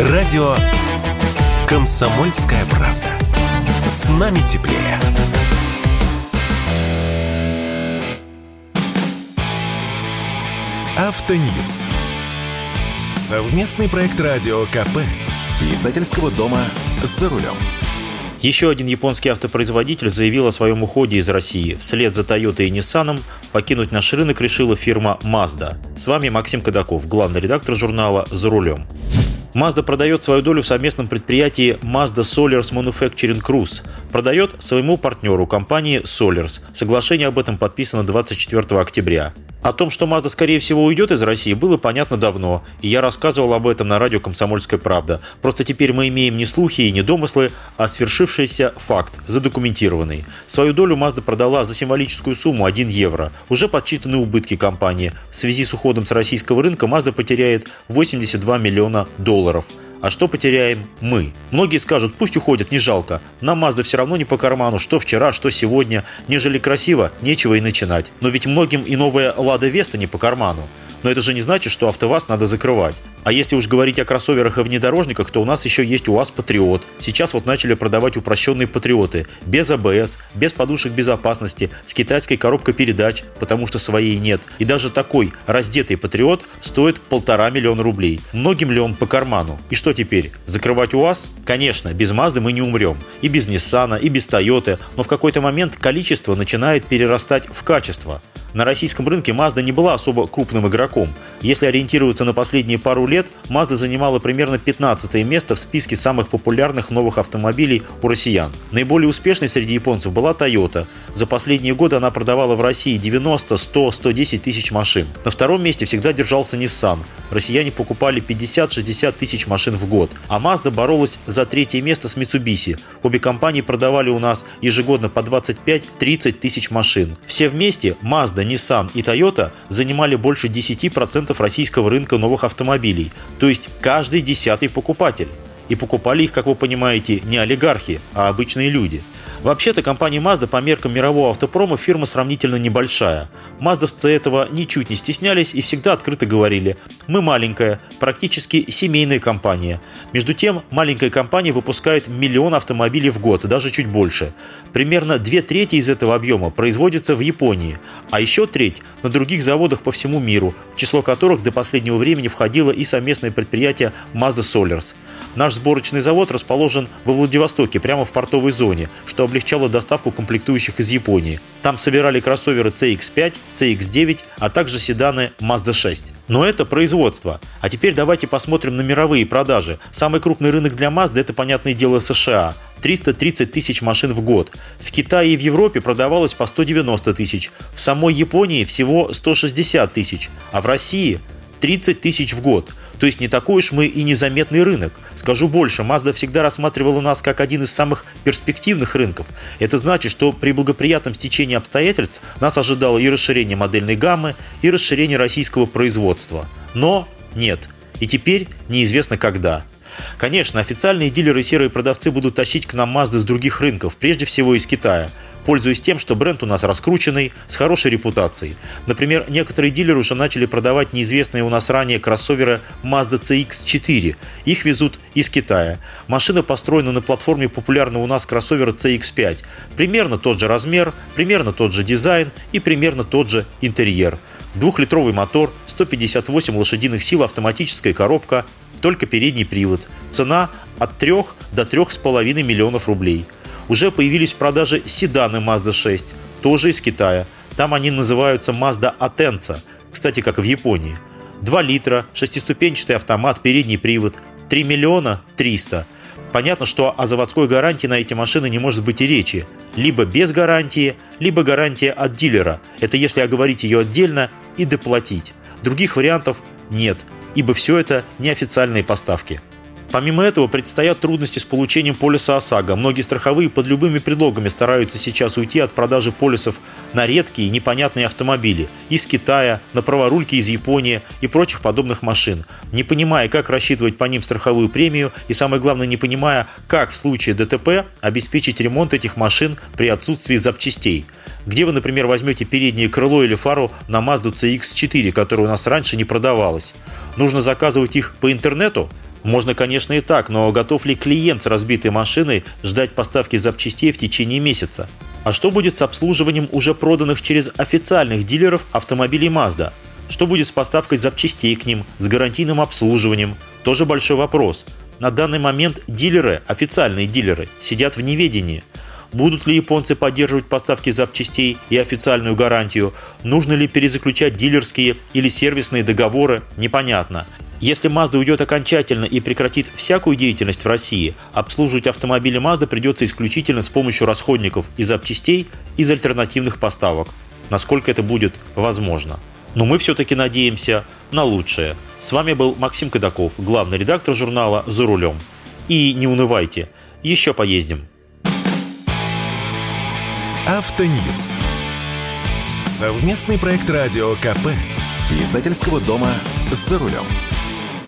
Радио «Комсомольская правда». С нами теплее. Автоньюз. Совместный проект радио КП. Издательского дома «За рулем». Еще один японский автопроизводитель заявил о своем уходе из России. Вслед за Toyota и Nissan покинуть наш рынок решила фирма Mazda. С вами Максим Кадаков, главный редактор журнала «За рулем». Mazda продает свою долю в совместном предприятии Mazda Solars Manufacturing Cruise. Продает своему партнеру компании Solars. Соглашение об этом подписано 24 октября. О том, что Mazda скорее всего уйдет из России, было понятно давно, и я рассказывал об этом на радио «Комсомольская правда». Просто теперь мы имеем не слухи и не домыслы, а свершившийся факт, задокументированный. Свою долю Mazda продала за символическую сумму 1 евро. Уже подсчитаны убытки компании. В связи с уходом с российского рынка Mazda потеряет 82 миллиона долларов. А что потеряем мы? Многие скажут, пусть уходят, не жалко. Нам Mazda все равно не по карману, что вчера, что сегодня. Нежели красиво, нечего и начинать. Но ведь многим и новая Лада Веста не по карману. Но это же не значит, что АвтоВАЗ надо закрывать. А если уж говорить о кроссоверах и внедорожниках, то у нас еще есть УАЗ Патриот. Сейчас вот начали продавать упрощенные Патриоты. Без АБС, без подушек безопасности, с китайской коробкой передач, потому что своей нет. И даже такой раздетый Патриот стоит полтора миллиона рублей. Многим ли он по карману? И что теперь? Закрывать УАЗ? Конечно, без Мазды мы не умрем. И без Ниссана, и без Тойоты. Но в какой-то момент количество начинает перерастать в качество. На российском рынке Mazda не была особо крупным игроком. Если ориентироваться на последние пару лет, Mazda занимала примерно 15 место в списке самых популярных новых автомобилей у россиян. Наиболее успешной среди японцев была Toyota. За последние годы она продавала в России 90, 100, 110 тысяч машин. На втором месте всегда держался Nissan. Россияне покупали 50-60 тысяч машин в год. А Mazda боролась за третье место с Mitsubishi. Обе компании продавали у нас ежегодно по 25-30 тысяч машин. Все вместе Mazda, Nissan и Toyota занимали больше 10% российского рынка новых автомобилей, то есть каждый десятый покупатель. И покупали их, как вы понимаете, не олигархи, а обычные люди – Вообще-то компания Mazda по меркам мирового автопрома фирма сравнительно небольшая. Маздовцы этого ничуть не стеснялись и всегда открыто говорили «Мы маленькая, практически семейная компания». Между тем, маленькая компания выпускает миллион автомобилей в год, даже чуть больше. Примерно две трети из этого объема производится в Японии, а еще треть на других заводах по всему миру, в число которых до последнего времени входило и совместное предприятие Mazda Solars. Наш сборочный завод расположен во Владивостоке, прямо в портовой зоне, что облегчало доставку комплектующих из Японии. Там собирали кроссоверы CX-5, CX-9, а также седаны Mazda 6. Но это производство. А теперь давайте посмотрим на мировые продажи. Самый крупный рынок для Mazda это, понятное дело, США. 330 тысяч машин в год. В Китае и в Европе продавалось по 190 тысяч. В самой Японии всего 160 тысяч. А в России 30 тысяч в год. То есть не такой уж мы и незаметный рынок. Скажу больше, Mazda всегда рассматривала нас как один из самых перспективных рынков. Это значит, что при благоприятном стечении обстоятельств нас ожидало и расширение модельной гаммы, и расширение российского производства. Но нет. И теперь неизвестно когда. Конечно, официальные дилеры и серые продавцы будут тащить к нам Mazda с других рынков, прежде всего из Китая пользуясь тем, что бренд у нас раскрученный, с хорошей репутацией. Например, некоторые дилеры уже начали продавать неизвестные у нас ранее кроссоверы Mazda CX-4. Их везут из Китая. Машина построена на платформе популярного у нас кроссовера CX-5. Примерно тот же размер, примерно тот же дизайн и примерно тот же интерьер. Двухлитровый мотор, 158 лошадиных сил, автоматическая коробка, только передний привод. Цена от 3 до 3,5 миллионов рублей. Уже появились в продаже седаны Mazda 6, тоже из Китая. Там они называются Mazda Atenza, кстати, как в Японии. 2 литра, шестиступенчатый автомат, передний привод, 3 миллиона 300. Понятно, что о заводской гарантии на эти машины не может быть и речи. Либо без гарантии, либо гарантия от дилера. Это если оговорить ее отдельно и доплатить. Других вариантов нет, ибо все это неофициальные поставки. Помимо этого, предстоят трудности с получением полиса ОСАГО. Многие страховые под любыми предлогами стараются сейчас уйти от продажи полисов на редкие и непонятные автомобили из Китая, на праворульки из Японии и прочих подобных машин, не понимая, как рассчитывать по ним страховую премию и, самое главное, не понимая, как в случае ДТП обеспечить ремонт этих машин при отсутствии запчастей. Где вы, например, возьмете переднее крыло или фару на Mazda CX-4, которая у нас раньше не продавалась? Нужно заказывать их по интернету? Можно, конечно, и так, но готов ли клиент с разбитой машиной ждать поставки запчастей в течение месяца? А что будет с обслуживанием уже проданных через официальных дилеров автомобилей Mazda? Что будет с поставкой запчастей к ним, с гарантийным обслуживанием? Тоже большой вопрос. На данный момент дилеры, официальные дилеры, сидят в неведении. Будут ли японцы поддерживать поставки запчастей и официальную гарантию? Нужно ли перезаключать дилерские или сервисные договоры? Непонятно. Если Mazda уйдет окончательно и прекратит всякую деятельность в России, обслуживать автомобили Mazda придется исключительно с помощью расходников и запчастей из альтернативных поставок. Насколько это будет возможно. Но мы все-таки надеемся на лучшее. С вами был Максим Кадаков, главный редактор журнала «За рулем». И не унывайте, еще поездим. Автоньюз. Совместный проект радио КП. Издательского дома «За рулем».